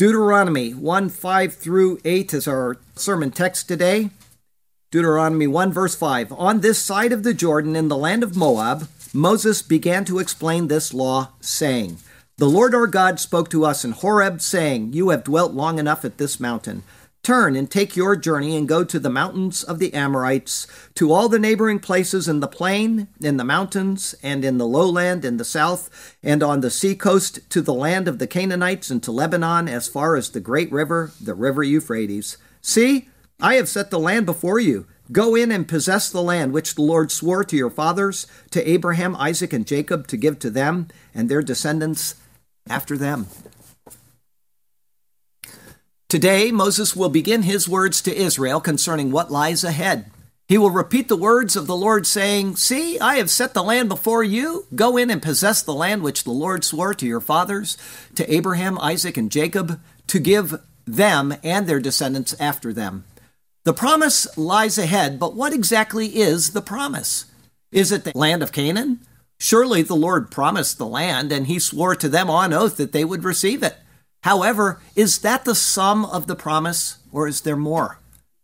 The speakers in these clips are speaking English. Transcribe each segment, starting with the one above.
Deuteronomy 1 5 through 8 is our sermon text today. Deuteronomy 1 verse 5. On this side of the Jordan in the land of Moab, Moses began to explain this law, saying, The Lord our God spoke to us in Horeb, saying, You have dwelt long enough at this mountain. Turn and take your journey and go to the mountains of the Amorites, to all the neighboring places in the plain, in the mountains, and in the lowland in the south, and on the seacoast to the land of the Canaanites and to Lebanon as far as the great river, the river Euphrates. See, I have set the land before you. Go in and possess the land which the Lord swore to your fathers, to Abraham, Isaac, and Jacob, to give to them and their descendants after them. Today, Moses will begin his words to Israel concerning what lies ahead. He will repeat the words of the Lord, saying, See, I have set the land before you. Go in and possess the land which the Lord swore to your fathers, to Abraham, Isaac, and Jacob, to give them and their descendants after them. The promise lies ahead, but what exactly is the promise? Is it the land of Canaan? Surely the Lord promised the land, and he swore to them on oath that they would receive it. However, is that the sum of the promise, or is there more?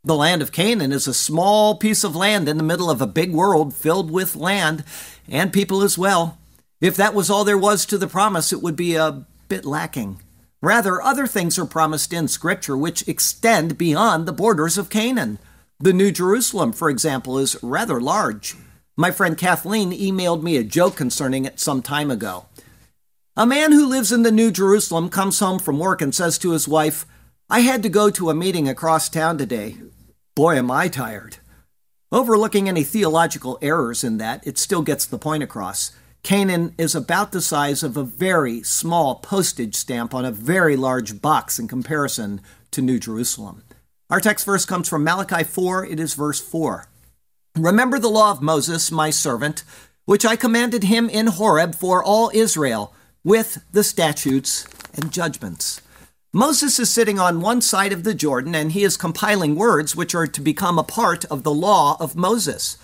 The land of Canaan is a small piece of land in the middle of a big world filled with land and people as well. If that was all there was to the promise, it would be a bit lacking. Rather, other things are promised in Scripture which extend beyond the borders of Canaan. The New Jerusalem, for example, is rather large. My friend Kathleen emailed me a joke concerning it some time ago. A man who lives in the New Jerusalem comes home from work and says to his wife, I had to go to a meeting across town today. Boy, am I tired. Overlooking any theological errors in that, it still gets the point across. Canaan is about the size of a very small postage stamp on a very large box in comparison to New Jerusalem. Our text verse comes from Malachi 4, it is verse 4. Remember the law of Moses, my servant, which I commanded him in Horeb for all Israel with the statutes and judgments. Moses is sitting on one side of the Jordan and he is compiling words which are to become a part of the law of Moses.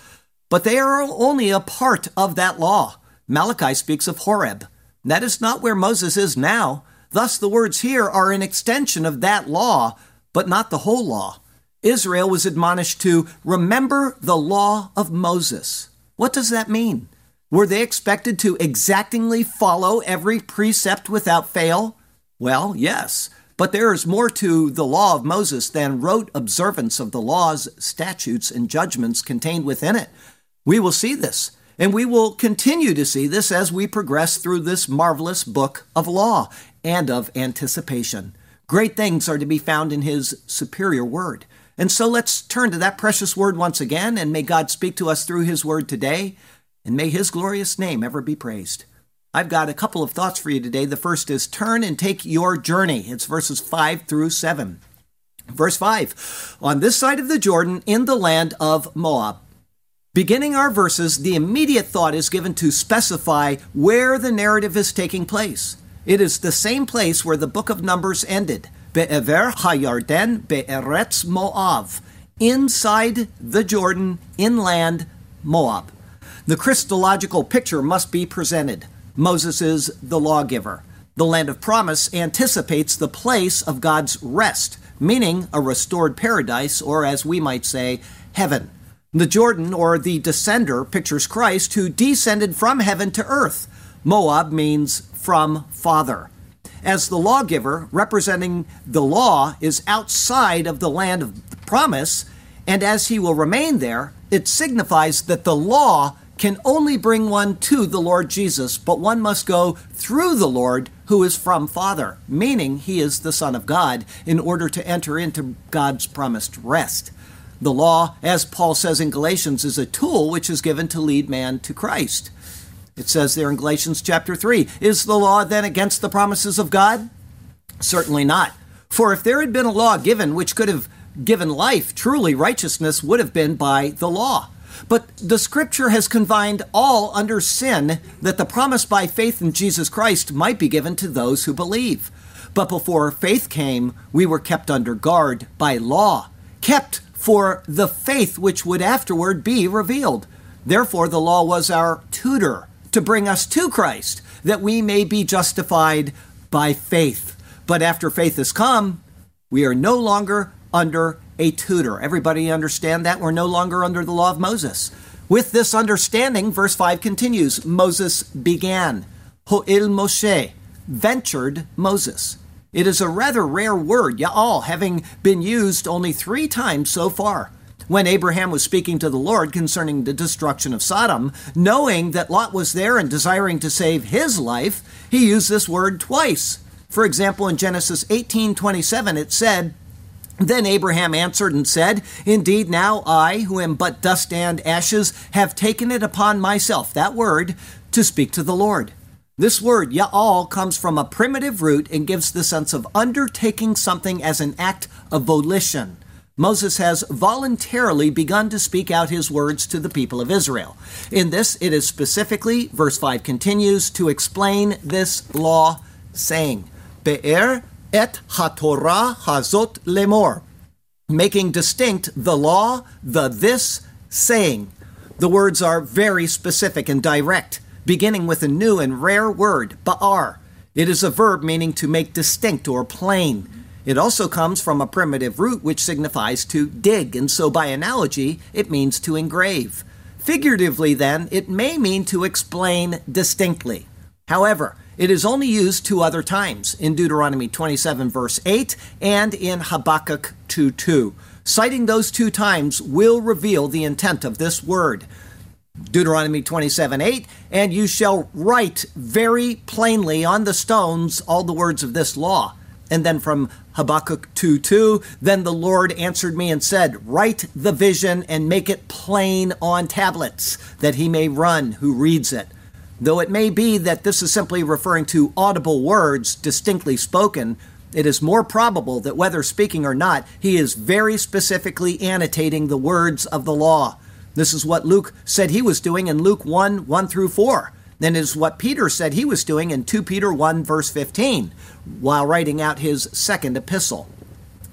But they are only a part of that law. Malachi speaks of Horeb. That is not where Moses is now. Thus, the words here are an extension of that law, but not the whole law. Israel was admonished to remember the law of Moses. What does that mean? Were they expected to exactingly follow every precept without fail? Well, yes, but there is more to the law of Moses than rote observance of the laws, statutes, and judgments contained within it. We will see this, and we will continue to see this as we progress through this marvelous book of law and of anticipation. Great things are to be found in His superior word. And so let's turn to that precious word once again, and may God speak to us through His word today and may his glorious name ever be praised. I've got a couple of thoughts for you today. The first is turn and take your journey. It's verses 5 through 7. Verse 5 On this side of the Jordan, in the land of Moab. Beginning our verses, the immediate thought is given to specify where the narrative is taking place. It is the same place where the book of Numbers ended Be'ever Hayarden Be'eretz Moab, inside the Jordan, inland Moab. The Christological picture must be presented. Moses is the lawgiver. The land of promise anticipates the place of God's rest, meaning a restored paradise, or as we might say, heaven. The Jordan, or the descender, pictures Christ who descended from heaven to earth. Moab means from father. As the lawgiver, representing the law, is outside of the land of promise, and as he will remain there, it signifies that the law can only bring one to the Lord Jesus, but one must go through the Lord who is from Father, meaning he is the Son of God, in order to enter into God's promised rest. The law, as Paul says in Galatians, is a tool which is given to lead man to Christ. It says there in Galatians chapter 3 Is the law then against the promises of God? Certainly not. For if there had been a law given which could have given life, truly righteousness would have been by the law. But the scripture has confined all under sin that the promise by faith in Jesus Christ might be given to those who believe. But before faith came, we were kept under guard by law, kept for the faith which would afterward be revealed. Therefore, the law was our tutor to bring us to Christ, that we may be justified by faith. But after faith has come, we are no longer under a tutor. Everybody understand that? We're no longer under the law of Moses. With this understanding, verse 5 continues Moses began. Ho'il Moshe, ventured Moses. It is a rather rare word, ya'al, having been used only three times so far. When Abraham was speaking to the Lord concerning the destruction of Sodom, knowing that Lot was there and desiring to save his life, he used this word twice. For example, in Genesis 18:27 it said, then Abraham answered and said, Indeed, now I, who am but dust and ashes, have taken it upon myself, that word, to speak to the Lord. This word, ya'al, comes from a primitive root and gives the sense of undertaking something as an act of volition. Moses has voluntarily begun to speak out his words to the people of Israel. In this, it is specifically, verse 5 continues, to explain this law, saying, Be'er et haTorah hazot lemor, making distinct the law, the this, saying. The words are very specific and direct, beginning with a new and rare word, ba'ar. It is a verb meaning to make distinct or plain. It also comes from a primitive root which signifies to dig, and so by analogy, it means to engrave. Figuratively, then, it may mean to explain distinctly. However, it is only used two other times in Deuteronomy 27, verse 8, and in Habakkuk 2 2. Citing those two times will reveal the intent of this word. Deuteronomy 27 8, and you shall write very plainly on the stones all the words of this law. And then from Habakkuk 2 2, then the Lord answered me and said, Write the vision and make it plain on tablets, that he may run who reads it. Though it may be that this is simply referring to audible words distinctly spoken, it is more probable that whether speaking or not, he is very specifically annotating the words of the law. This is what Luke said he was doing in Luke 1 1 through 4. Then is what Peter said he was doing in 2 Peter 1 verse 15 while writing out his second epistle.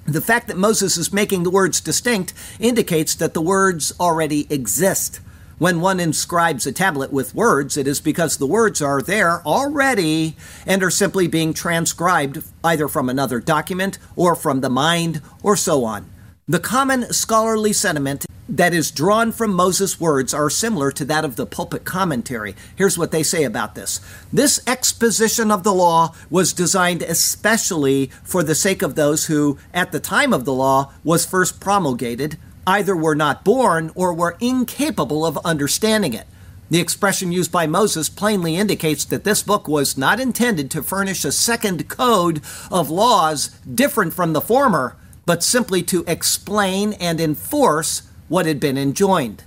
The fact that Moses is making the words distinct indicates that the words already exist. When one inscribes a tablet with words, it is because the words are there already and are simply being transcribed either from another document or from the mind or so on. The common scholarly sentiment that is drawn from Moses' words are similar to that of the pulpit commentary. Here's what they say about this. This exposition of the law was designed especially for the sake of those who, at the time of the law, was first promulgated, either were not born or were incapable of understanding it. The expression used by Moses plainly indicates that this book was not intended to furnish a second code of laws different from the former, but simply to explain and enforce what had been enjoined.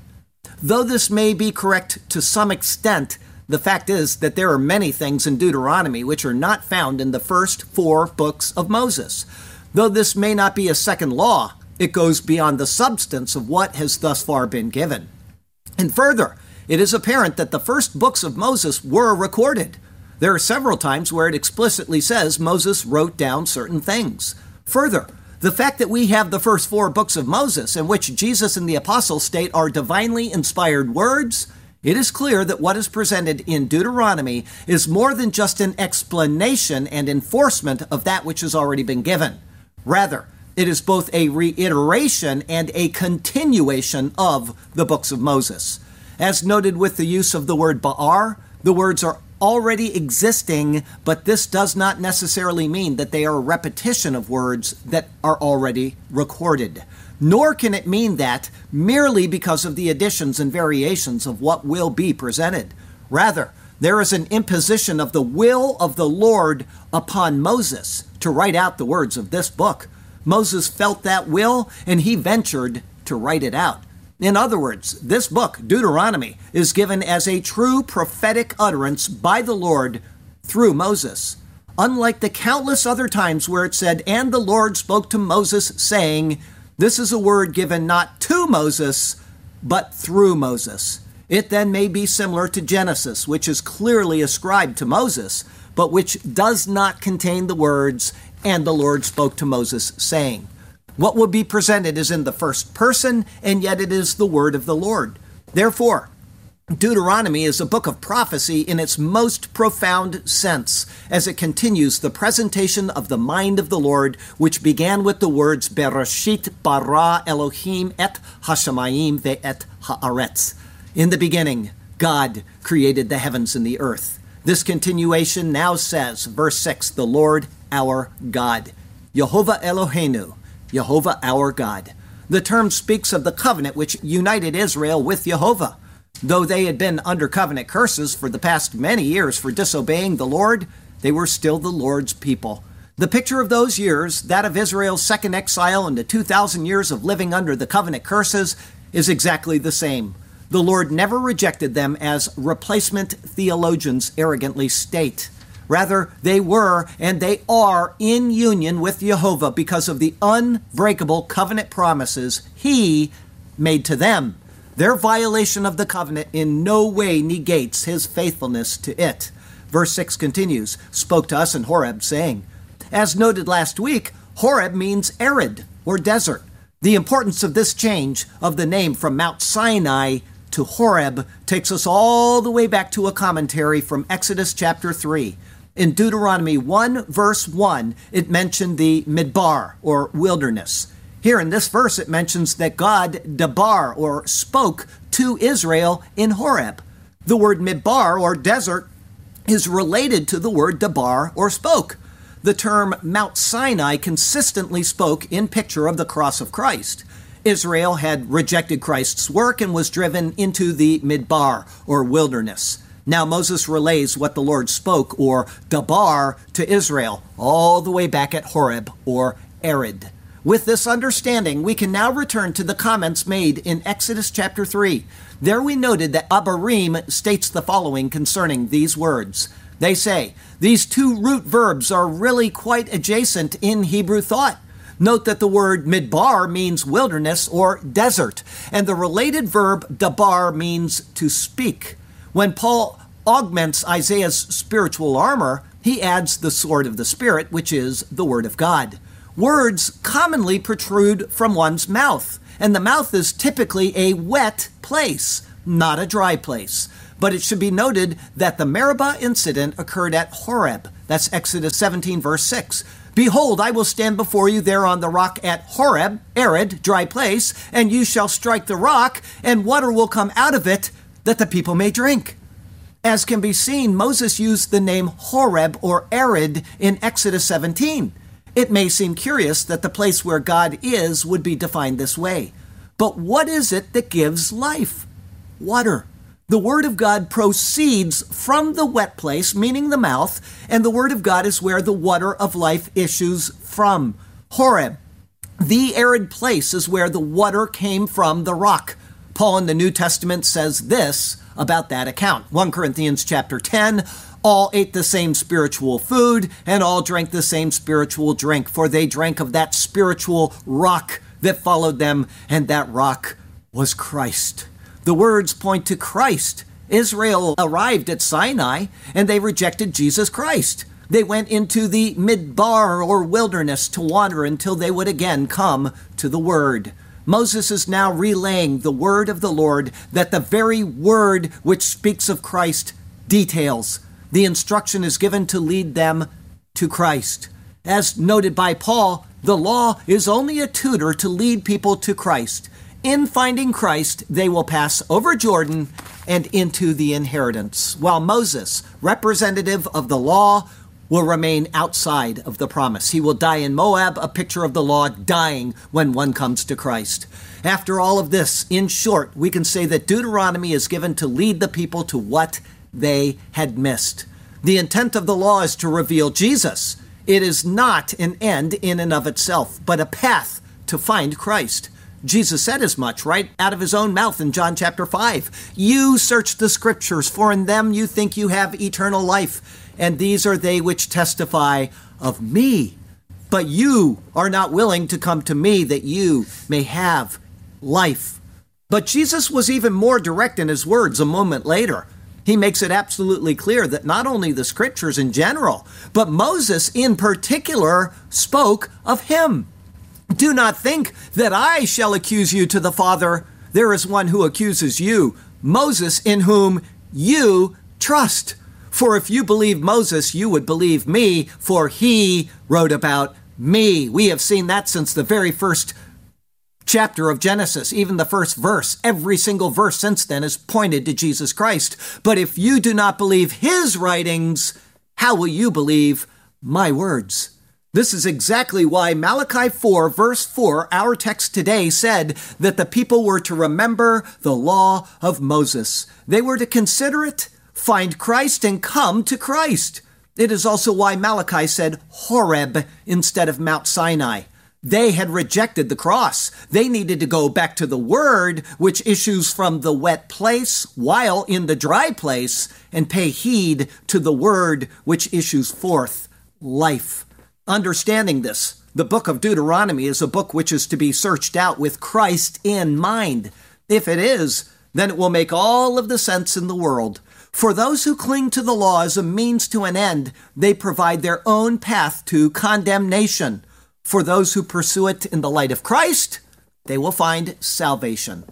Though this may be correct to some extent, the fact is that there are many things in Deuteronomy which are not found in the first four books of Moses. Though this may not be a second law, it goes beyond the substance of what has thus far been given. And further, it is apparent that the first books of Moses were recorded. There are several times where it explicitly says Moses wrote down certain things. Further, the fact that we have the first four books of Moses, in which Jesus and the apostles state are divinely inspired words, it is clear that what is presented in Deuteronomy is more than just an explanation and enforcement of that which has already been given. Rather, it is both a reiteration and a continuation of the books of Moses. As noted with the use of the word ba'ar, the words are already existing, but this does not necessarily mean that they are a repetition of words that are already recorded. Nor can it mean that merely because of the additions and variations of what will be presented. Rather, there is an imposition of the will of the Lord upon Moses to write out the words of this book. Moses felt that will and he ventured to write it out. In other words, this book, Deuteronomy, is given as a true prophetic utterance by the Lord through Moses. unlike the countless other times where it said, And the Lord spoke to Moses, saying, This is a word given not to Moses, but through Moses. It then may be similar to Genesis, which is clearly ascribed to Moses, but which does not contain the words, And the Lord spoke to Moses, saying. What will be presented is in the first person, and yet it is the word of the Lord. Therefore, Deuteronomy is a book of prophecy in its most profound sense, as it continues the presentation of the mind of the Lord, which began with the words Bereshit bara Elohim et hashamayim ve'et haaretz. In the beginning, God created the heavens and the earth. This continuation now says, verse 6, the Lord our God, Jehovah Eloheinu, Jehovah our God. The term speaks of the covenant which united Israel with Jehovah. Though they had been under covenant curses for the past many years for disobeying the Lord, they were still the Lord's people. The picture of those years, that of Israel's second exile and the 2,000 years of living under the covenant curses, is exactly the same. The Lord never rejected them as replacement theologians arrogantly state. Rather, they were and they are in union with Jehovah because of the unbreakable covenant promises He made to them. Their violation of the covenant in no way negates his faithfulness to it. Verse 6 continues, spoke to us in Horeb, saying, As noted last week, Horeb means arid or desert. The importance of this change of the name from Mount Sinai to Horeb takes us all the way back to a commentary from Exodus chapter 3. In Deuteronomy 1, verse 1, it mentioned the Midbar, or wilderness. Here in this verse, it mentions that God debar or spoke to Israel in Horeb. The word midbar or desert is related to the word debar or spoke. The term Mount Sinai consistently spoke in picture of the cross of Christ. Israel had rejected Christ's work and was driven into the midbar or wilderness. Now Moses relays what the Lord spoke or debar to Israel all the way back at Horeb or Arid. With this understanding, we can now return to the comments made in Exodus chapter 3. There we noted that Abarim states the following concerning these words. They say, these two root verbs are really quite adjacent in Hebrew thought. Note that the word midbar means wilderness or desert, and the related verb dabar means to speak. When Paul augments Isaiah's spiritual armor, he adds the sword of the Spirit, which is the Word of God. Words commonly protrude from one's mouth, and the mouth is typically a wet place, not a dry place. But it should be noted that the Meribah incident occurred at Horeb. That's Exodus 17, verse 6. Behold, I will stand before you there on the rock at Horeb, arid, dry place, and you shall strike the rock, and water will come out of it, that the people may drink. As can be seen, Moses used the name Horeb or arid in Exodus 17. It may seem curious that the place where God is would be defined this way. But what is it that gives life? Water. The Word of God proceeds from the wet place, meaning the mouth, and the Word of God is where the water of life issues from. Horeb. The arid place is where the water came from the rock. Paul in the New Testament says this about that account. 1 Corinthians chapter 10 all ate the same spiritual food and all drank the same spiritual drink, for they drank of that spiritual rock that followed them, and that rock was Christ. The words point to Christ. Israel arrived at Sinai and they rejected Jesus Christ. They went into the midbar or wilderness to wander until they would again come to the Word. Moses is now relaying the word of the Lord that the very word which speaks of Christ details the instruction is given to lead them to Christ. As noted by Paul, the law is only a tutor to lead people to Christ. In finding Christ, they will pass over Jordan and into the inheritance, while Moses, representative of the law, will remain outside of the promise. He will die in Moab, a picture of the law dying when one comes to Christ. After all of this, in short, we can say that Deuteronomy is given to lead the people to what they had missed. The intent of the law is to reveal Jesus. It is not an end in and of itself, but a path to find Christ. Jesus said as much right out of his own mouth in John chapter 5. You search the scriptures, for in them you think you have eternal life, and these are they which testify of me. But you are not willing to come to me that you may have life. But Jesus was even more direct in his words a moment later. He makes it absolutely clear that not only the scriptures in general, but Moses in particular spoke of him. Do not think that I shall accuse you to the Father. There is one who accuses you, Moses, in whom you trust. For if you believe Moses, you would believe me, for he wrote about me. We have seen that since the very first chapter of Genesis, even the first verse. Every single verse since then is pointed to Jesus Christ. But if you do not believe his writings, how will you believe my words? This is exactly why Malachi 4, verse 4, our text today, said that the people were to remember the law of Moses. They were to consider it, find Christ, and come to Christ. It is also why Malachi said Horeb instead of Mount Sinai. They had rejected the cross. They needed to go back to the word, which issues from the wet place while in the dry place, and pay heed to the word which issues forth life. Understanding this, the book of Deuteronomy is a book which is to be searched out with Christ in mind. If it is, then it will make all of the sense in the world. For those who cling to the law as a means to an end, they provide their own path to condemnation. For those who pursue it in the light of Christ, they will find salvation.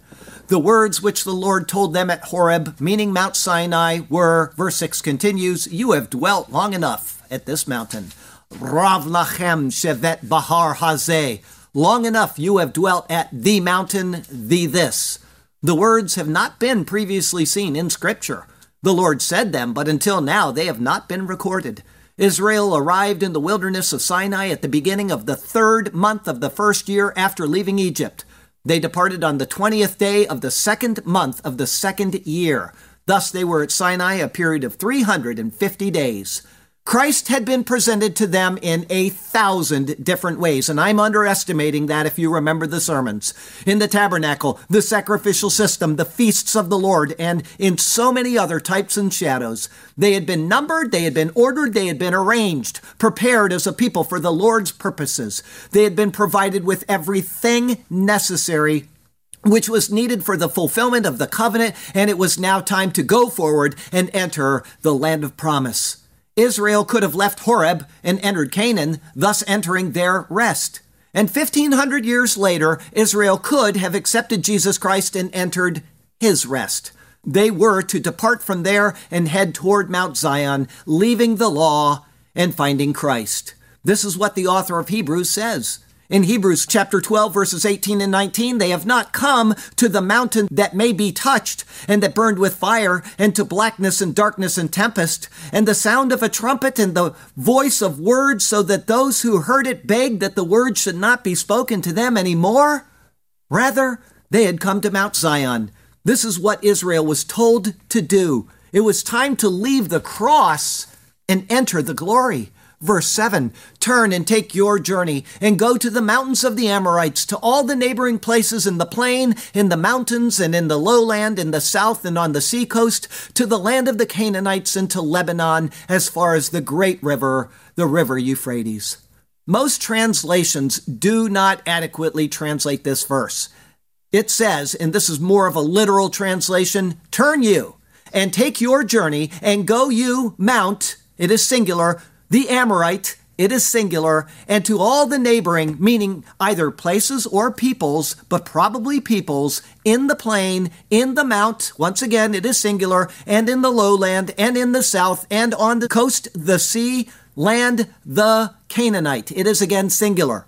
The words which the Lord told them at Horeb, meaning Mount Sinai, were, verse 6 continues, You have dwelt long enough at this mountain. Rav lachem shevet bahar hazeh. Long enough you have dwelt at the mountain, the this. The words have not been previously seen in Scripture. The Lord said them, but until now they have not been recorded. Israel arrived in the wilderness of Sinai at the beginning of the third month of the first year after leaving Egypt. They departed on the 20th day of the second month of the second year. Thus they were at Sinai a period of 350 days. Christ had been presented to them in a thousand different ways, and I'm underestimating that if you remember the sermons. In the tabernacle, the sacrificial system, the feasts of the Lord, and in so many other types and shadows. They had been numbered, they had been ordered, they had been arranged, prepared as a people for the Lord's purposes. They had been provided with everything necessary which was needed for the fulfillment of the covenant, and it was now time to go forward and enter the land of promise. Israel could have left Horeb and entered Canaan, thus entering their rest. And 1500 years later, Israel could have accepted Jesus Christ and entered his rest. They were to depart from there and head toward Mount Zion, leaving the law and finding Christ. This is what the author of Hebrews says. In Hebrews chapter 12 verses 18 and 19, they have not come to the mountain that may be touched and that burned with fire and to blackness and darkness and tempest and the sound of a trumpet and the voice of words so that those who heard it begged that the word should not be spoken to them any more. Rather, they had come to Mount Zion. This is what Israel was told to do. It was time to leave the cross and enter the glory. Verse 7 Turn and take your journey, and go to the mountains of the Amorites, to all the neighboring places in the plain, in the mountains, and in the lowland, in the south and on the seacoast, to the land of the Canaanites, and to Lebanon, as far as the great river, the river Euphrates. Most translations do not adequately translate this verse. It says, and this is more of a literal translation, turn you and take your journey and go you mount, it is singular, the Amorite, it is singular, and to all the neighboring, meaning either places or peoples, but probably peoples, in the plain, in the mount, once again, it is singular, and in the lowland, and in the south, and on the coast, the sea, land, the Canaanite. It is again singular.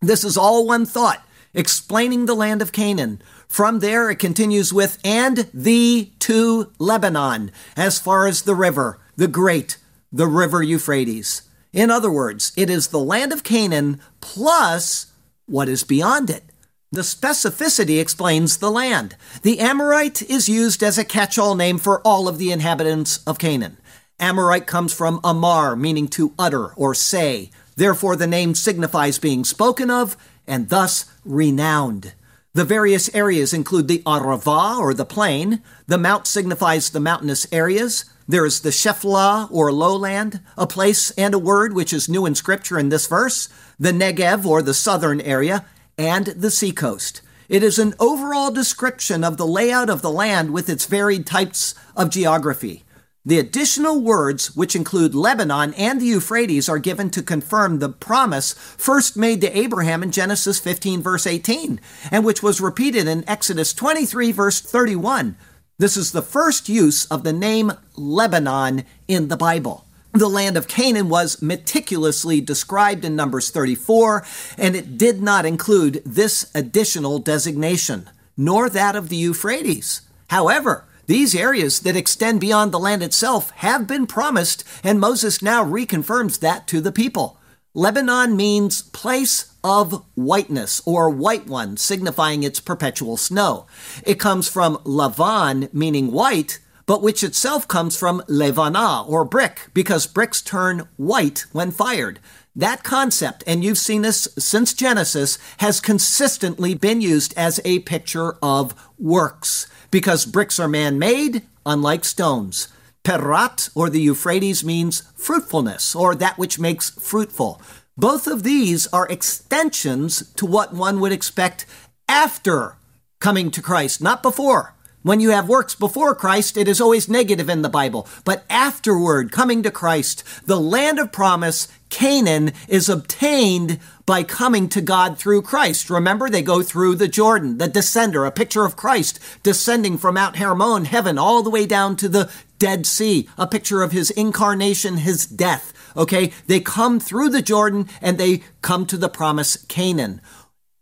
This is all one thought, explaining the land of Canaan. From there, it continues with, and the to Lebanon, as far as the river, the great, the river Euphrates. In other words, it is the land of Canaan plus what is beyond it. The specificity explains the land. The Amorite is used as a catch all name for all of the inhabitants of Canaan. Amorite comes from Amar, meaning to utter or say. Therefore, the name signifies being spoken of and thus renowned. The various areas include the Arava, or the plain. The mount signifies the mountainous areas. There is the Shephelah, or lowland, a place and a word which is new in Scripture in this verse, the Negev, or the southern area, and the seacoast. It is an overall description of the layout of the land with its varied types of geography. The additional words, which include Lebanon and the Euphrates, are given to confirm the promise first made to Abraham in Genesis 15, verse 18, and which was repeated in Exodus 23, verse 31. This is the first use of the name Lebanon in the Bible. The land of Canaan was meticulously described in Numbers 34, and it did not include this additional designation, nor that of the Euphrates. However, these areas that extend beyond the land itself have been promised, and Moses now reconfirms that to the people. Lebanon means place of whiteness or white one, signifying its perpetual snow. It comes from Lavan, meaning white, but which itself comes from levana or brick, because bricks turn white when fired. That concept, and you've seen this since Genesis, has consistently been used as a picture of works because bricks are man made, unlike stones. Perat, or the Euphrates, means fruitfulness, or that which makes fruitful. Both of these are extensions to what one would expect after coming to Christ, not before. When you have works before Christ, it is always negative in the Bible. But afterward, coming to Christ, the land of promise, Canaan, is obtained by coming to God through Christ. Remember, they go through the Jordan, the descender, a picture of Christ descending from Mount Hermon, heaven, all the way down to the Dead Sea, a picture of his incarnation, his death. Okay, they come through the Jordan and they come to the promise Canaan.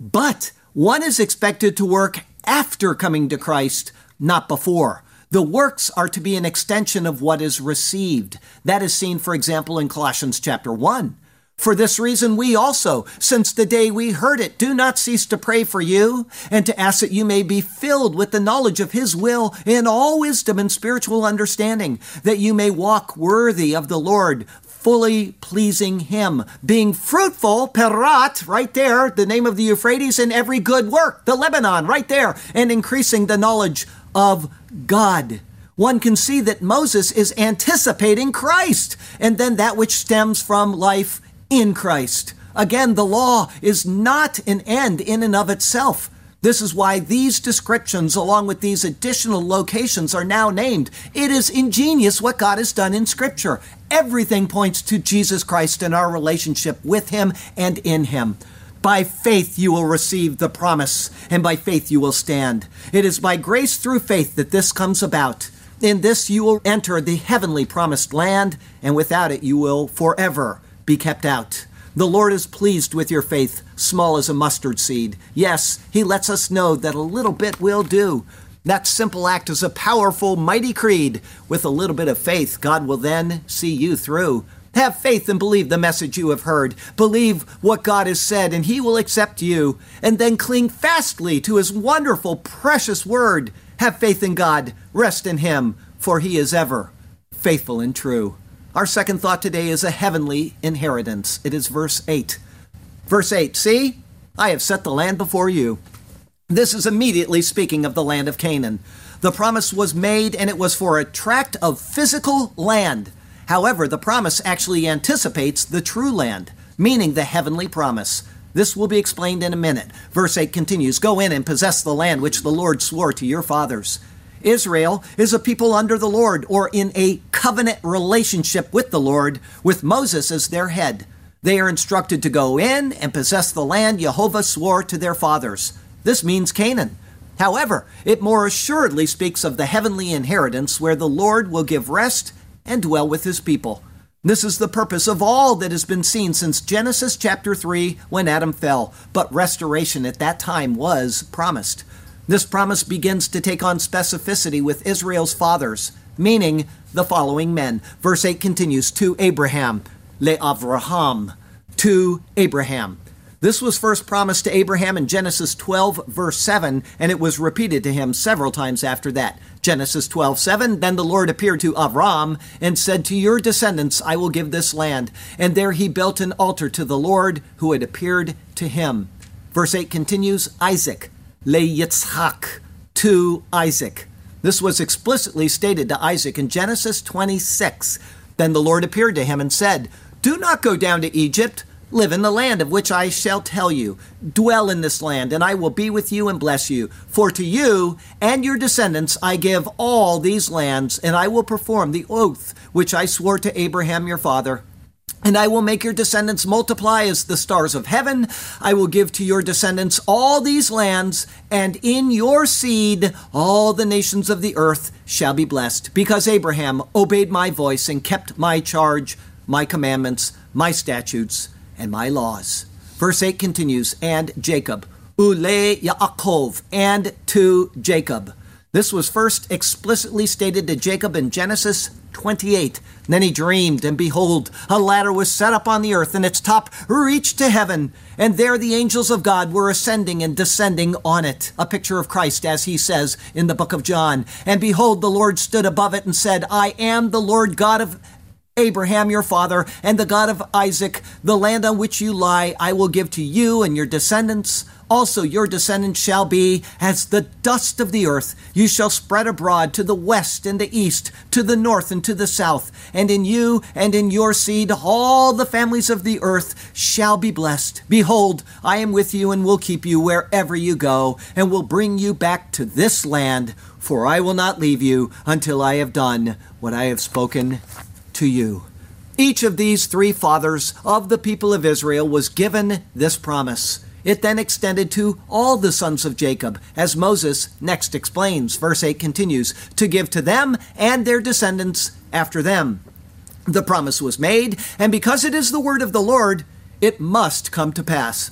But one is expected to work after coming to Christ not before. The works are to be an extension of what is received. That is seen, for example, in Colossians chapter 1. For this reason, we also, since the day we heard it, do not cease to pray for you and to ask that you may be filled with the knowledge of His will in all wisdom and spiritual understanding, that you may walk worthy of the Lord, fully pleasing Him, being fruitful, Perat, right there, the name of the Euphrates, in every good work, the Lebanon, right there, and increasing the knowledge of God. One can see that Moses is anticipating Christ and then that which stems from life in Christ. Again, the law is not an end in and of itself. This is why these descriptions, along with these additional locations, are now named. It is ingenious what God has done in Scripture. Everything points to Jesus Christ and our relationship with Him and in Him. By faith you will receive the promise, and by faith you will stand. It is by grace through faith that this comes about. In this you will enter the heavenly promised land, and without it you will forever be kept out. The Lord is pleased with your faith, small as a mustard seed. Yes, He lets us know that a little bit will do. That simple act is a powerful, mighty creed. With a little bit of faith, God will then see you through. Have faith and believe the message you have heard. Believe what God has said, and He will accept you. And then cling fastly to His wonderful, precious word. Have faith in God. Rest in Him, for He is ever faithful and true. Our second thought today is a heavenly inheritance. It is verse 8. Verse 8 See, I have set the land before you. This is immediately speaking of the land of Canaan. The promise was made, and it was for a tract of physical land. However, the promise actually anticipates the true land, meaning the heavenly promise. This will be explained in a minute. Verse 8 continues Go in and possess the land which the Lord swore to your fathers. Israel is a people under the Lord or in a covenant relationship with the Lord, with Moses as their head. They are instructed to go in and possess the land Jehovah swore to their fathers. This means Canaan. However, it more assuredly speaks of the heavenly inheritance where the Lord will give rest and dwell with his people. This is the purpose of all that has been seen since Genesis chapter 3 when Adam fell, but restoration at that time was promised. This promise begins to take on specificity with Israel's fathers, meaning the following men. Verse 8 continues to Abraham, Le Avraham, to Abraham. This was first promised to Abraham in Genesis 12, verse 7, and it was repeated to him several times after that. Genesis 12, 7, Then the Lord appeared to Avram and said, To your descendants I will give this land. And there he built an altar to the Lord who had appeared to him. Verse 8 continues Isaac, le Yitzhak, to Isaac. This was explicitly stated to Isaac in Genesis 26. Then the Lord appeared to him and said, Do not go down to Egypt. Live in the land of which I shall tell you. Dwell in this land, and I will be with you and bless you. For to you and your descendants I give all these lands, and I will perform the oath which I swore to Abraham your father. And I will make your descendants multiply as the stars of heaven. I will give to your descendants all these lands, and in your seed all the nations of the earth shall be blessed, because Abraham obeyed my voice and kept my charge, my commandments, my statutes, and my laws. Verse 8 continues, and Jacob, Ule Yaakov, and to Jacob. This was first explicitly stated to Jacob in Genesis 28. Then he dreamed, and behold, a ladder was set up on the earth, and its top reached to heaven. And there the angels of God were ascending and descending on it. A picture of Christ, as he says in the book of John. And behold, the Lord stood above it and said, I am the Lord God of Abraham your father, and the God of Isaac, the land on which you lie, I will give to you and your descendants. Also, your descendants shall be as the dust of the earth. You shall spread abroad to the west and the east, to the north and to the south. And in you and in your seed, all the families of the earth shall be blessed. Behold, I am with you and will keep you wherever you go, and will bring you back to this land. For I will not leave you until I have done what I have spoken to you. Each of these three fathers of the people of Israel was given this promise. It then extended to all the sons of Jacob, as Moses next explains. Verse 8 continues to give to them and their descendants after them. The promise was made, and because it is the word of the Lord, it must come to pass.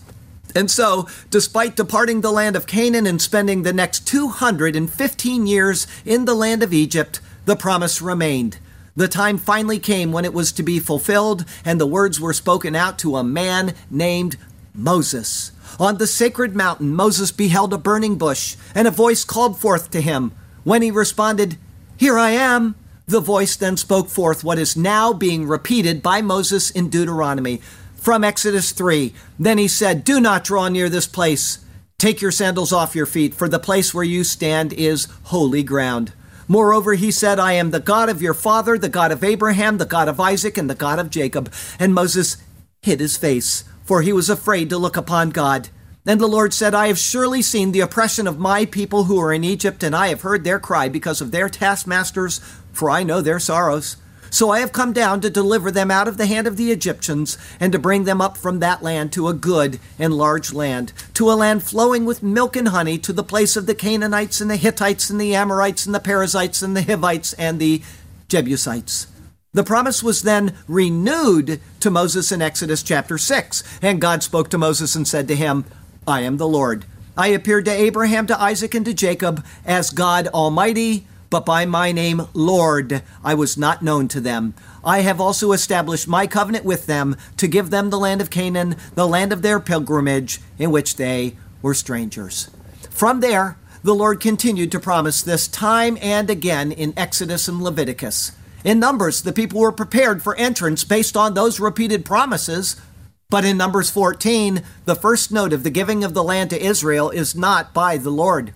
And so, despite departing the land of Canaan and spending the next 215 years in the land of Egypt, the promise remained. The time finally came when it was to be fulfilled, and the words were spoken out to a man named Moses. On the sacred mountain, Moses beheld a burning bush, and a voice called forth to him. When he responded, Here I am, the voice then spoke forth what is now being repeated by Moses in Deuteronomy from Exodus 3. Then he said, Do not draw near this place. Take your sandals off your feet, for the place where you stand is holy ground. Moreover, he said, I am the God of your father, the God of Abraham, the God of Isaac, and the God of Jacob. And Moses hid his face, for he was afraid to look upon God. And the Lord said, I have surely seen the oppression of my people who are in Egypt, and I have heard their cry because of their taskmasters, for I know their sorrows. So I have come down to deliver them out of the hand of the Egyptians, and to bring them up from that land to a good and large land, to a land flowing with milk and honey, to the place of the Canaanites and the Hittites and the Amorites and the Perizzites and the Hivites and the Jebusites. The promise was then renewed to Moses in Exodus chapter 6, and God spoke to Moses and said to him, I am the Lord. I appeared to Abraham, to Isaac, and to Jacob as God Almighty but by my name, Lord, I was not known to them. I have also established my covenant with them to give them the land of Canaan, the land of their pilgrimage, in which they were strangers. From there, the Lord continued to promise this time and again in Exodus and Leviticus. In Numbers, the people were prepared for entrance based on those repeated promises. But in Numbers 14, the first note of the giving of the land to Israel is not by the Lord.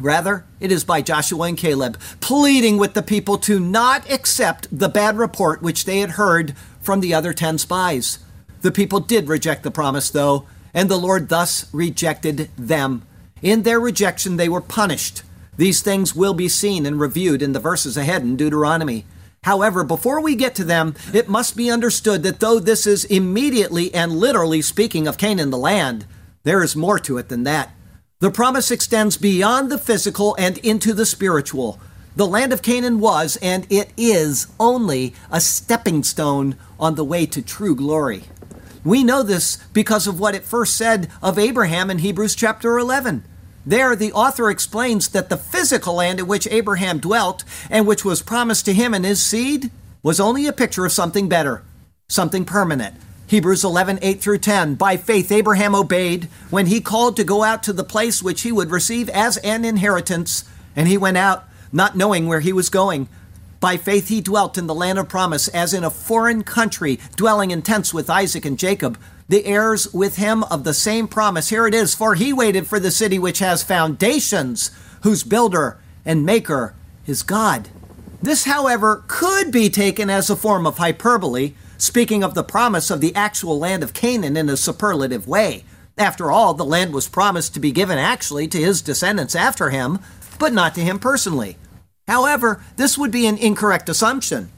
Rather, it is by Joshua and Caleb, pleading with the people to not accept the bad report which they had heard from the other ten spies. The people did reject the promise, though, and the Lord thus rejected them. In their rejection, they were punished. These things will be seen and reviewed in the verses ahead in Deuteronomy. However, before we get to them, it must be understood that though this is immediately and literally speaking of Canaan the land, there is more to it than that. The promise extends beyond the physical and into the spiritual. The land of Canaan was, and it is, only a stepping stone on the way to true glory. We know this because of what it first said of Abraham in Hebrews chapter 11. There, the author explains that the physical land in which Abraham dwelt and which was promised to him and his seed was only a picture of something better, something permanent, Hebrews 11, 8 through 10. By faith, Abraham obeyed when he called to go out to the place which he would receive as an inheritance, and he went out, not knowing where he was going. By faith, he dwelt in the land of promise as in a foreign country, dwelling in tents with Isaac and Jacob, the heirs with him of the same promise. Here it is For he waited for the city which has foundations, whose builder and maker is God. This, however, could be taken as a form of hyperbole, speaking of the promise of the actual land of Canaan in a superlative way. After all, the land was promised to be given actually to his descendants after him, but not to him personally. However, this would be an incorrect assumption.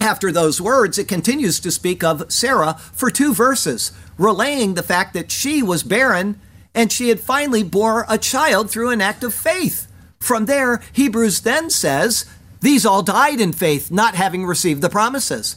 After those words, it continues to speak of Sarah for two verses, relaying the fact that she was barren and she had finally bore a child through an act of faith. From there, Hebrews then says, These all died in faith, not having received the promises,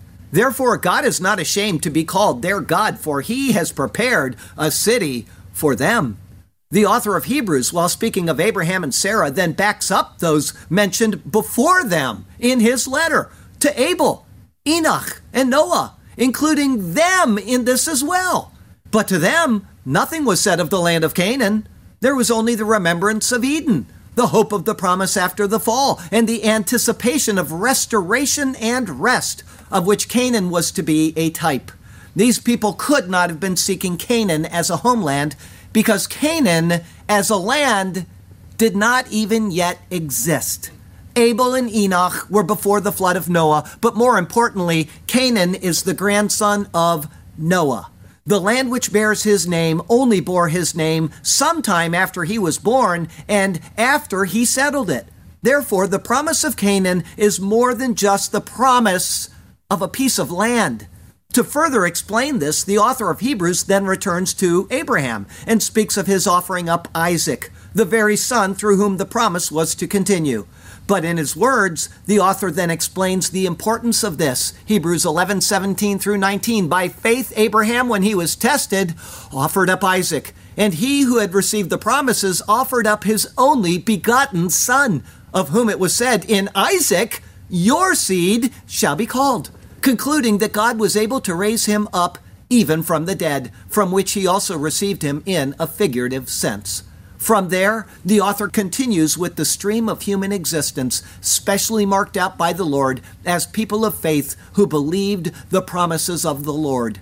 Therefore, God is not ashamed to be called their God, for he has prepared a city for them. The author of Hebrews, while speaking of Abraham and Sarah, then backs up those mentioned before them in his letter to Abel, Enoch, and Noah, including them in this as well. But to them, nothing was said of the land of Canaan. There was only the remembrance of Eden, the hope of the promise after the fall, and the anticipation of restoration and rest, of which Canaan was to be a type. These people could not have been seeking Canaan as a homeland because Canaan as a land did not even yet exist. Abel and Enoch were before the flood of Noah, but more importantly, Canaan is the grandson of Noah. The land which bears his name only bore his name sometime after he was born and after he settled it. Therefore, the promise of Canaan is more than just the promise of a piece of land. To further explain this, the author of Hebrews then returns to Abraham and speaks of his offering up Isaac, the very son through whom the promise was to continue. But in his words, the author then explains the importance of this. Hebrews 11, 17 through 19. By faith, Abraham, when he was tested, offered up Isaac. And he who had received the promises offered up his only begotten son, of whom it was said, In Isaac, your seed shall be called concluding that God was able to raise him up even from the dead, from which he also received him in a figurative sense. From there, the author continues with the stream of human existence, specially marked out by the Lord as people of faith who believed the promises of the Lord.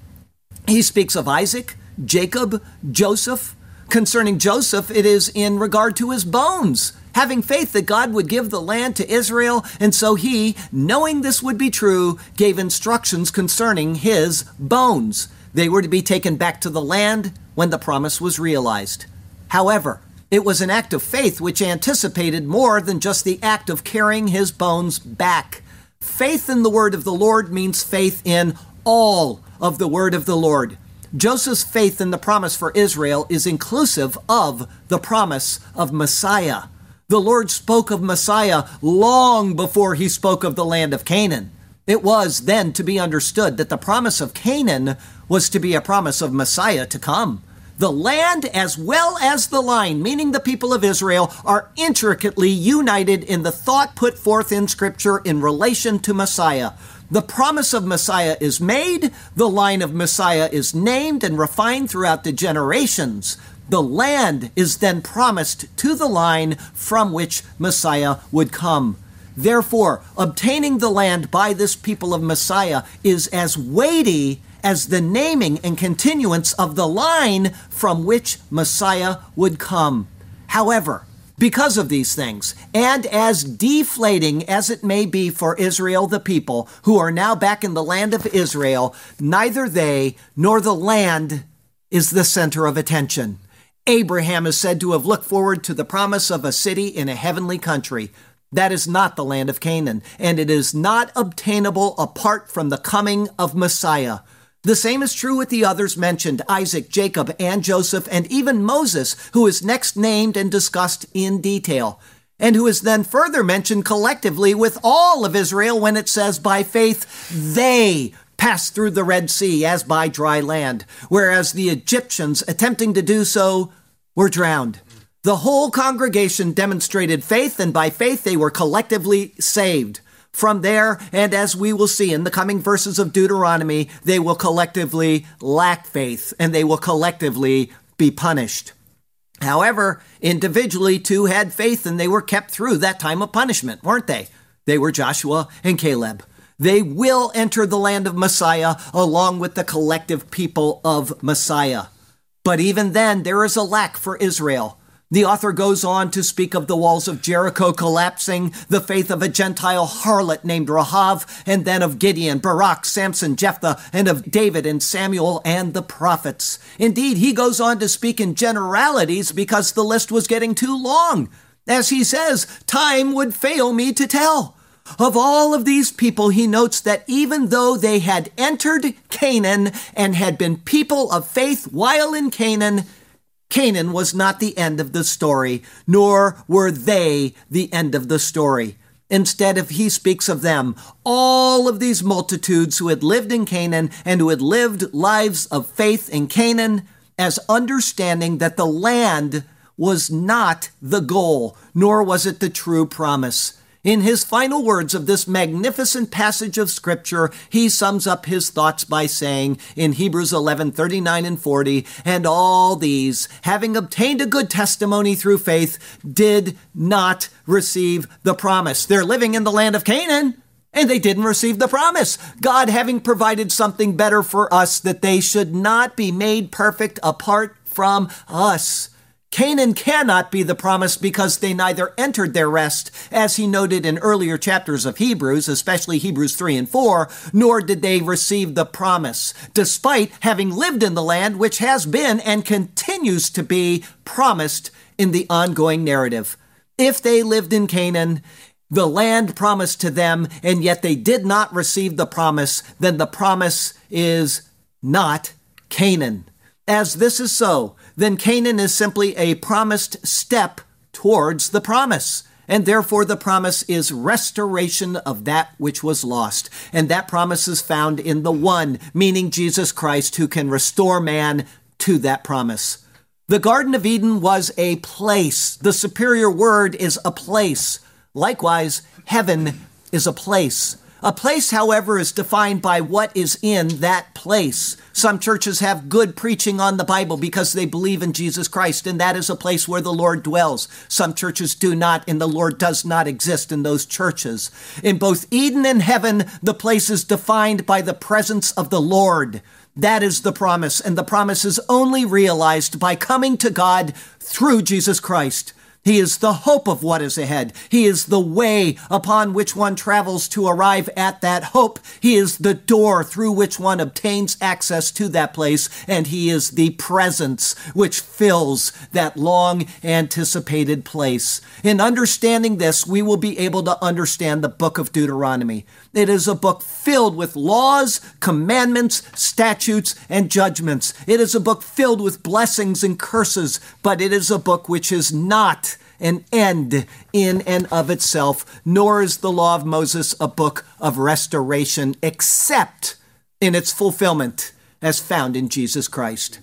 He speaks of Isaac, Jacob, Joseph. Concerning Joseph, it is in regard to his bones having faith that God would give the land to Israel, and so he, knowing this would be true, gave instructions concerning his bones. They were to be taken back to the land when the promise was realized. However, it was an act of faith which anticipated more than just the act of carrying his bones back. Faith in the word of the Lord means faith in all of the word of the Lord. Joseph's faith in the promise for Israel is inclusive of the promise of Messiah. The Lord spoke of Messiah long before he spoke of the land of Canaan. It was then to be understood that the promise of Canaan was to be a promise of Messiah to come. The land as well as the line, meaning the people of Israel, are intricately united in the thought put forth in Scripture in relation to Messiah. The promise of Messiah is made, the line of Messiah is named and refined throughout the generations. The land is then promised to the line from which Messiah would come. Therefore, obtaining the land by this people of Messiah is as weighty as the naming and continuance of the line from which Messiah would come. However, because of these things, and as deflating as it may be for Israel, the people who are now back in the land of Israel, neither they nor the land is the center of attention. Abraham is said to have looked forward to the promise of a city in a heavenly country. That is not the land of Canaan, and it is not obtainable apart from the coming of Messiah. The same is true with the others mentioned Isaac, Jacob, and Joseph, and even Moses, who is next named and discussed in detail, and who is then further mentioned collectively with all of Israel when it says, By faith, they passed through the Red Sea as by dry land, whereas the Egyptians, attempting to do so, were drowned. The whole congregation demonstrated faith, and by faith they were collectively saved. From there, and as we will see in the coming verses of Deuteronomy, they will collectively lack faith and they will collectively be punished. However, individually, two had faith and they were kept through that time of punishment, weren't they? They were Joshua and Caleb. They will enter the land of Messiah along with the collective people of Messiah. But even then, there is a lack for Israel. The author goes on to speak of the walls of Jericho collapsing, the faith of a Gentile harlot named Rahav, and then of Gideon, Barak, Samson, Jephthah, and of David and Samuel and the prophets. Indeed, he goes on to speak in generalities because the list was getting too long. As he says, time would fail me to tell. Of all of these people, he notes that even though they had entered Canaan and had been people of faith while in Canaan, Canaan was not the end of the story, nor were they the end of the story. Instead, if he speaks of them, all of these multitudes who had lived in Canaan and who had lived lives of faith in Canaan, as understanding that the land was not the goal, nor was it the true promise. In his final words of this magnificent passage of scripture, he sums up his thoughts by saying in Hebrews 11, 39 and 40, and all these, having obtained a good testimony through faith, did not receive the promise. They're living in the land of Canaan. And they didn't receive the promise. God having provided something better for us that they should not be made perfect apart from us. Canaan cannot be the promise because they neither entered their rest, as he noted in earlier chapters of Hebrews, especially Hebrews 3 and 4, nor did they receive the promise, despite having lived in the land which has been and continues to be promised in the ongoing narrative. If they lived in Canaan, the land promised to them, and yet they did not receive the promise, then the promise is not Canaan. As this is so, then Canaan is simply a promised step towards the promise. And therefore, the promise is restoration of that which was lost. And that promise is found in the one, meaning Jesus Christ, who can restore man to that promise. The Garden of Eden was a place. The superior word is a place. Likewise, heaven is a place. A place, however, is defined by what is in that place. Some churches have good preaching on the Bible because they believe in Jesus Christ, and that is a place where the Lord dwells. Some churches do not, and the Lord does not exist in those churches. In both Eden and heaven, the place is defined by the presence of the Lord. That is the promise, and the promise is only realized by coming to God through Jesus Christ. He is the hope of what is ahead. He is the way upon which one travels to arrive at that hope. He is the door through which one obtains access to that place. And He is the presence which fills that long anticipated place. In understanding this, we will be able to understand the book of Deuteronomy. It is a book filled with laws, commandments, statutes, and judgments. It is a book filled with blessings and curses, but it is a book which is not an end in and of itself, nor is the law of Moses a book of restoration, except in its fulfillment as found in Jesus Christ.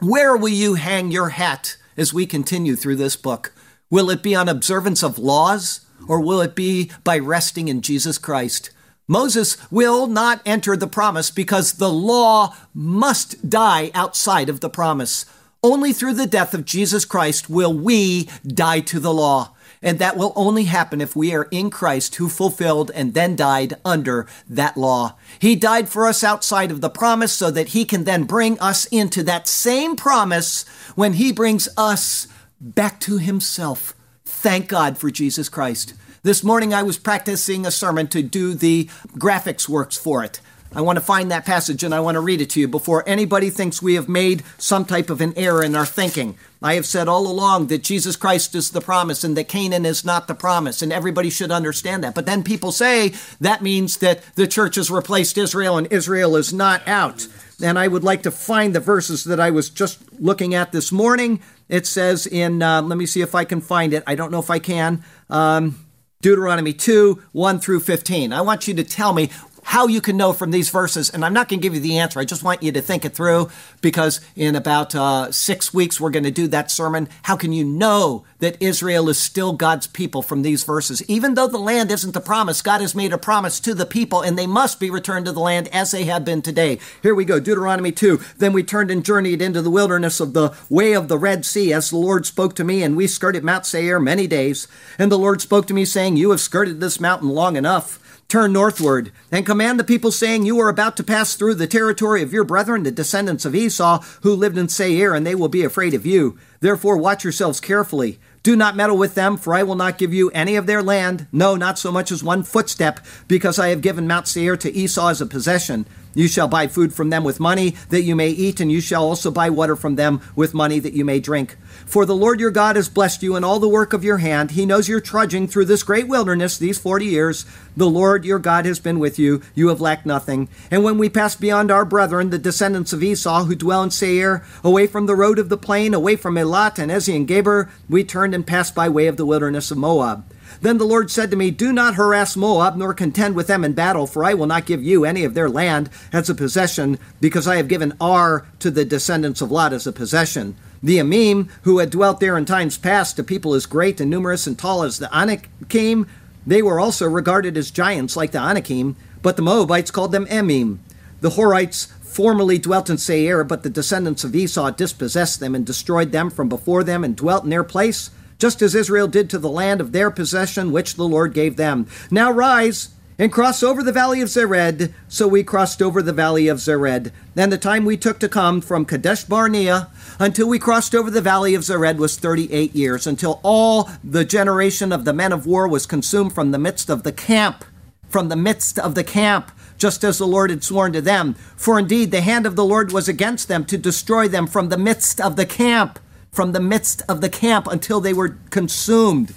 Where will you hang your hat as we continue through this book? Will it be on observance of laws, or will it be by resting in Jesus Christ? Moses will not enter the promise because the law must die outside of the promise. Only through the death of Jesus Christ will we die to the law. And that will only happen if we are in Christ who fulfilled and then died under that law. He died for us outside of the promise so that he can then bring us into that same promise when he brings us back to himself. Thank God for Jesus Christ. This morning I was practicing a sermon to do the graphics works for it. I want to find that passage and I want to read it to you before anybody thinks we have made some type of an error in our thinking. I have said all along that Jesus Christ is the promise and that Canaan is not the promise, and everybody should understand that. But then people say that means that the church has replaced Israel and Israel is not out. And I would like to find the verses that I was just looking at this morning. It says in, uh, let me see if I can find it. I don't know if I can. Um, Deuteronomy 2 1 through 15. I want you to tell me how you can know from these verses, and I'm not going to give you the answer. I just want you to think it through because in about uh, six weeks we're going to do that sermon. How can you know that Israel is still God's people from these verses? Even though the land isn't the promise, God has made a promise to the people, and they must be returned to the land as they have been today. Here we go, Deuteronomy 2. Then we turned and journeyed into the wilderness of the way of the Red Sea, as the Lord spoke to me, and we skirted Mount Seir many days. And the Lord spoke to me, saying, You have skirted this mountain long enough turn northward, and command the people, saying, You are about to pass through the territory of your brethren, the descendants of Esau, who lived in Seir, and they will be afraid of you. Therefore, watch yourselves carefully. Do not meddle with them, for I will not give you any of their land, no, not so much as one footstep, because I have given Mount Seir to Esau as a possession. You shall buy food from them with money that you may eat, and you shall also buy water from them with money that you may drink. For the Lord your God has blessed you in all the work of your hand. He knows you're trudging through this great wilderness these forty years. The Lord your God has been with you. You have lacked nothing. And when we pass beyond our brethren, the descendants of Esau, who dwell in Seir, away from the road of the plain, away from Elath and Ezion-Geber, we turned and passed by way of the wilderness of Moab. Then the Lord said to me, Do not harass Moab, nor contend with them in battle, for I will not give you any of their land as a possession, because I have given Ar to the descendants of Lot as a possession. The Emim, who had dwelt there in times past, a people as great and numerous and tall as the Anakim, they were also regarded as giants like the Anakim, but the Moabites called them Emim. The Horites formerly dwelt in Seir, but the descendants of Esau dispossessed them and destroyed them from before them and dwelt in their place just as Israel did to the land of their possession, which the Lord gave them. Now rise and cross over the valley of Zered. So we crossed over the valley of Zered. And the time we took to come from Kadesh Barnea until we crossed over the valley of Zered was 38 years, until all the generation of the men of war was consumed from the midst of the camp. From the midst of the camp just as the Lord had sworn to them. For indeed the hand of the Lord was against them to destroy them from the midst of the camp from the midst of the camp until they were consumed.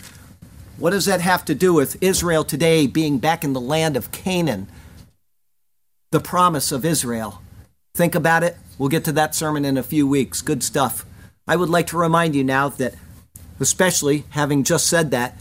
What does that have to do with Israel today being back in the land of Canaan? The promise of Israel. Think about it. We'll get to that sermon in a few weeks. Good stuff. I would like to remind you now that, especially having just said that,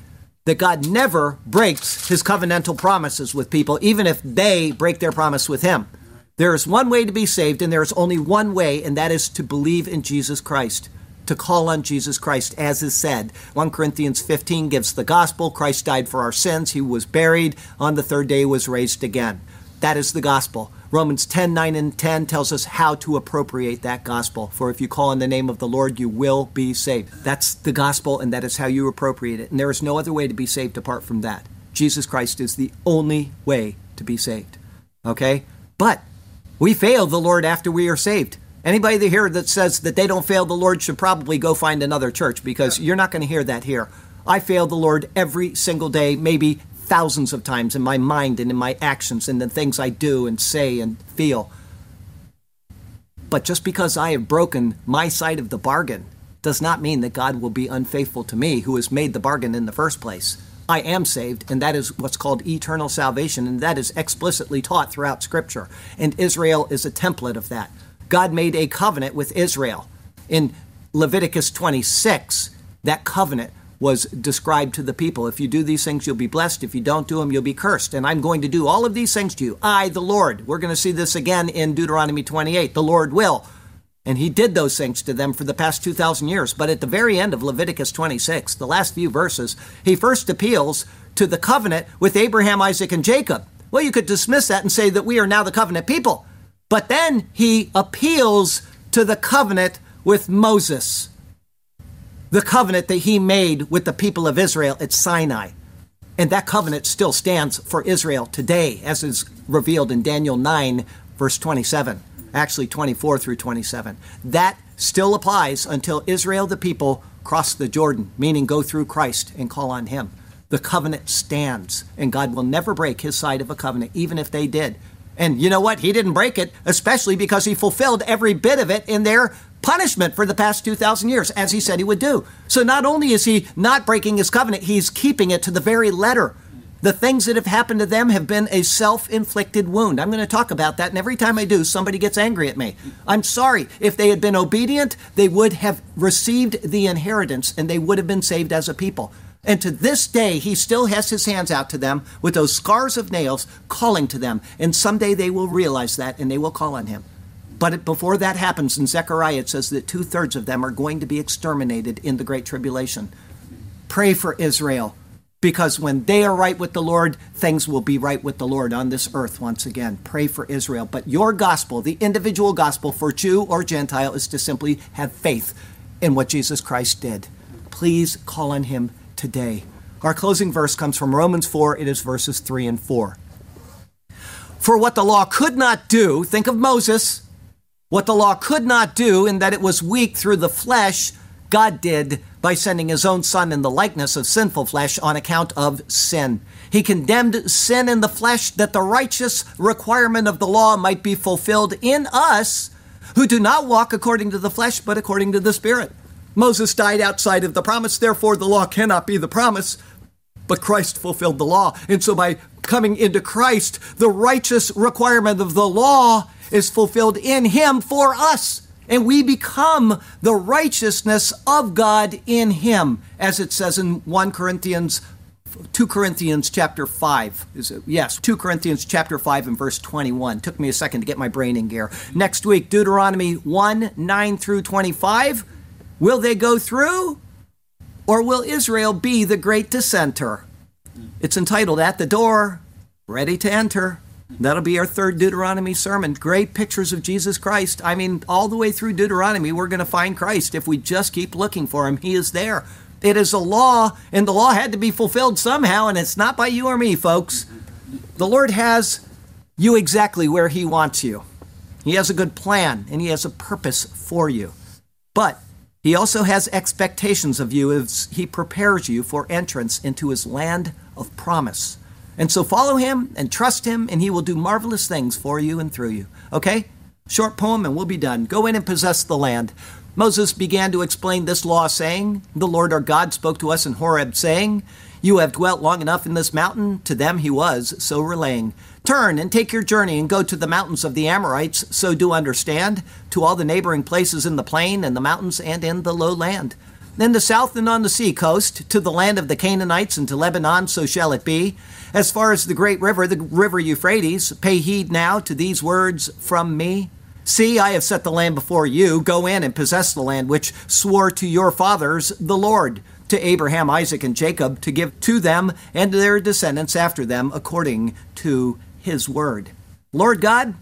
that God never breaks his covenantal promises with people, even if they break their promise with him. There is one way to be saved, and there is only one way, and that is to believe in Jesus Christ to call on Jesus Christ, as is said. 1 Corinthians 15 gives the gospel Christ died for our sins, he was buried, on the third day was raised again. That is the gospel. Romans 10 9 and 10 tells us how to appropriate that gospel. For if you call on the name of the Lord, you will be saved. That's the gospel, and that is how you appropriate it. And there is no other way to be saved apart from that. Jesus Christ is the only way to be saved. Okay? But we fail the Lord after we are saved. Anybody here that says that they don't fail the Lord should probably go find another church because you're not going to hear that here. I fail the Lord every single day, maybe thousands of times in my mind and in my actions and the things I do and say and feel. But just because I have broken my side of the bargain does not mean that God will be unfaithful to me who has made the bargain in the first place. I am saved, and that is what's called eternal salvation, and that is explicitly taught throughout Scripture. And Israel is a template of that. God made a covenant with Israel. In Leviticus 26, that covenant was described to the people. If you do these things, you'll be blessed. If you don't do them, you'll be cursed. And I'm going to do all of these things to you. I, the Lord. We're going to see this again in Deuteronomy 28. The Lord will. And he did those things to them for the past 2,000 years. But at the very end of Leviticus 26, the last few verses, he first appeals to the covenant with Abraham, Isaac, and Jacob. Well, you could dismiss that and say that we are now the covenant people. But then he appeals to the covenant with Moses, the covenant that he made with the people of Israel at Sinai. And that covenant still stands for Israel today, as is revealed in Daniel 9, verse 27, actually 24 through 27. That still applies until Israel, the people, cross the Jordan, meaning go through Christ and call on him. The covenant stands, and God will never break his side of a covenant, even if they did. And you know what? He didn't break it, especially because he fulfilled every bit of it in their punishment for the past 2,000 years, as he said he would do. So not only is he not breaking his covenant, he's keeping it to the very letter. The things that have happened to them have been a self inflicted wound. I'm going to talk about that, and every time I do, somebody gets angry at me. I'm sorry. If they had been obedient, they would have received the inheritance and they would have been saved as a people. And to this day, he still has his hands out to them with those scars of nails, calling to them. And someday they will realize that and they will call on him. But before that happens, in Zechariah, it says that two thirds of them are going to be exterminated in the Great Tribulation. Pray for Israel because when they are right with the Lord, things will be right with the Lord on this earth once again. Pray for Israel. But your gospel, the individual gospel for Jew or Gentile, is to simply have faith in what Jesus Christ did. Please call on him today. Our closing verse comes from Romans 4, it is verses 3 and 4. For what the law could not do, think of Moses, what the law could not do, in that it was weak through the flesh, God did by sending his own Son in the likeness of sinful flesh on account of sin. He condemned sin in the flesh that the righteous requirement of the law might be fulfilled in us who do not walk according to the flesh, but according to the Spirit. Moses died outside of the promise, therefore the law cannot be the promise, but Christ fulfilled the law. And so by coming into Christ, the righteous requirement of the law is fulfilled in him for us. And we become the righteousness of God in him, as it says in 1 Corinthians 2 Corinthians chapter 5. Is it? Yes, 2 Corinthians chapter 5 and verse 21. Took me a second to get my brain in gear. Next week, Deuteronomy 1 9 through 25. Will they go through? Or will Israel be the great dissenter? It's entitled At the Door, Ready to Enter. That'll be our third Deuteronomy sermon. Great pictures of Jesus Christ. I mean, all the way through Deuteronomy, we're going to find Christ if we just keep looking for him. He is there. It is a law, and the law had to be fulfilled somehow, and it's not by you or me, folks. The Lord has you exactly where He wants you. He has a good plan, and He has a purpose for you. But He also has expectations of you as He prepares you for entrance into His land of promise. And so follow Him and trust Him, and He will do marvelous things for you and through you. Okay? Short poem, and we'll be done. Go in and possess the land. Moses began to explain this law, saying, The Lord our God spoke to us in Horeb, saying, You have dwelt long enough in this mountain. To them he was, so relaying. Turn and take your journey and go to the mountains of the Amorites, so do understand, to all the neighboring places in the plain and the mountains and in the low land. In the south and on the sea coast, to the land of the Canaanites and to Lebanon, so shall it be. As far as the great river, the river Euphrates, pay heed now to these words from me. See, I have set the land before you. Go in and possess the land which swore to your fathers the Lord, to Abraham, Isaac, and Jacob, to give to them and their descendants after them according to his word. Lord God,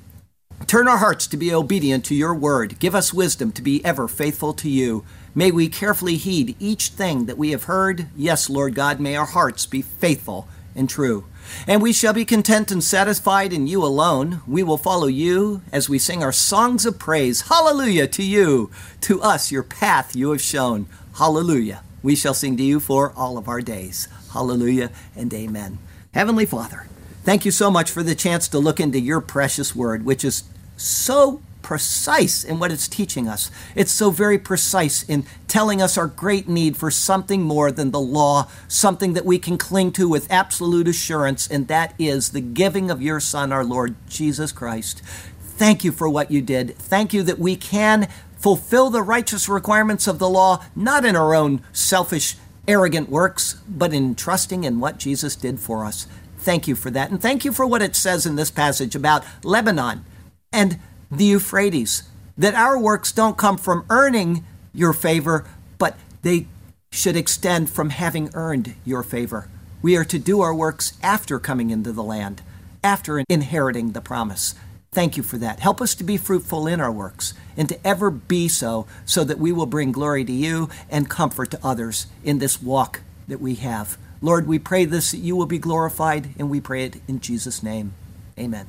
turn our hearts to be obedient to your word. Give us wisdom to be ever faithful to you. May we carefully heed each thing that we have heard. Yes, Lord God, may our hearts be faithful and true. And we shall be content and satisfied in you alone. We will follow you as we sing our songs of praise. Hallelujah to you, to us, your path you have shown. Hallelujah. We shall sing to you for all of our days. Hallelujah and amen. Heavenly Father, thank you so much for the chance to look into your precious word, which is so precise in what it's teaching us. It's so very precise in telling us our great need for something more than the law, something that we can cling to with absolute assurance, and that is the giving of your Son, our Lord Jesus Christ. Thank you for what you did. Thank you that we can fulfill the righteous requirements of the law, not in our own selfish, arrogant works, but in trusting in what Jesus did for us. Thank you for that. And thank you for what it says in this passage about Lebanon and the Euphrates. That our works don't come from earning your favor, but they should extend from having earned your favor. We are to do our works after coming into the land, after inheriting the promise. Thank you for that. Help us to be fruitful in our works and to ever be so, so that we will bring glory to you and comfort to others in this walk that we have. Lord, we pray this that you will be glorified, and we pray it in Jesus' name. Amen.